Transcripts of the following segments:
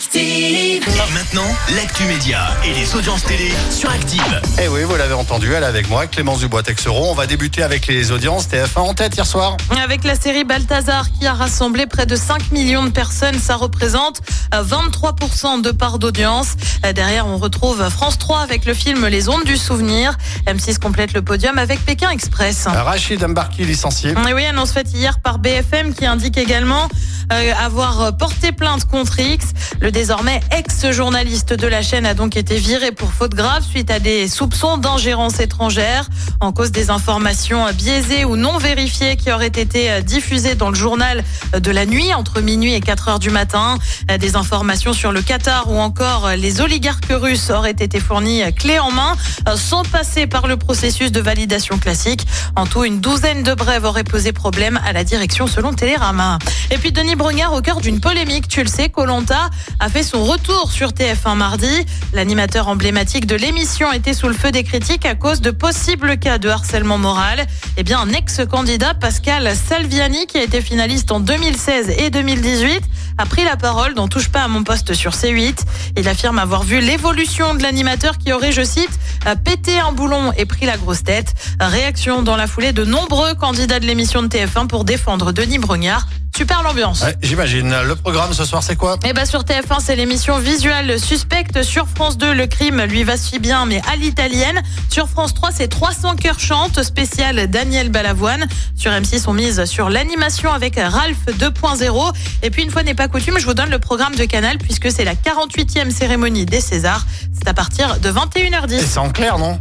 Active. Et maintenant, l'actu média et les audiences télé sur Active. Eh oui, vous l'avez entendu, elle est avec moi, Clémence Dubois-Texeron. On va débuter avec les audiences TF1 en tête hier soir. Avec la série Balthazar qui a rassemblé près de 5 millions de personnes, ça représente euh, 23% de part d'audience. Euh, Derrière, on retrouve France 3 avec le film Les Ondes du Souvenir. M6 complète le podium avec Pékin Express. Rachid Mbarki licencié. Et oui, annonce faite hier par BFM qui indique également euh, avoir porté plainte contre X. Le désormais ex-journaliste de la chaîne a donc été viré pour faute grave suite à des soupçons d'ingérence étrangère en cause des informations biaisées ou non vérifiées qui auraient été diffusées dans le journal de la nuit entre minuit et 4 heures du matin. Des informations sur le Qatar ou encore les oligarques russes auraient été fournies clé en main sans passer par le processus de validation classique. En tout, une douzaine de brèves auraient posé problème à la direction selon Télérama. Et puis Denis Brognard au cœur d'une polémique, tu le sais, Colanta a fait son retour sur TF1 mardi. L'animateur emblématique de l'émission était sous le feu des critiques à cause de possibles cas de harcèlement moral. Eh bien, un ex-candidat, Pascal Salviani, qui a été finaliste en 2016 et 2018, a pris la parole dans Touche pas à mon poste sur C8. Il affirme avoir vu l'évolution de l'animateur qui aurait, je cite, pété un boulon et pris la grosse tête. Réaction dans la foulée de nombreux candidats de l'émission de TF1 pour défendre Denis Brognard. Super l'ambiance. Ouais, J'imagine. Le programme ce soir, c'est quoi? Eh ben sur TF1, c'est l'émission visuelle suspecte. Sur France 2, le crime lui va si bien, mais à l'italienne. Sur France 3, c'est 300 cœurs chantent, spécial Daniel Balavoine. Sur M6, on mise sur l'animation avec Ralph 2.0. Et puis, une fois n'est pas coutume, je vous donne le programme de Canal, puisque c'est la 48e cérémonie des Césars. C'est à partir de Et 21h10. c'est en clair, non?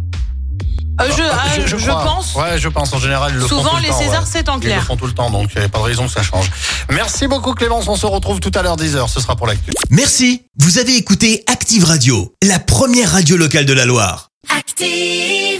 Euh, je, ah, je crois. pense. Ouais, je pense. En général, ils le font Souvent, le les temps, Césars, ouais. c'est en Ils le clair. font tout le temps, donc il n'y a pas de raison que ça change. Merci beaucoup, Clémence. On se retrouve tout à l'heure 10h. Ce sera pour l'actu. Merci, vous avez écouté Active Radio, la première radio locale de la Loire. Active.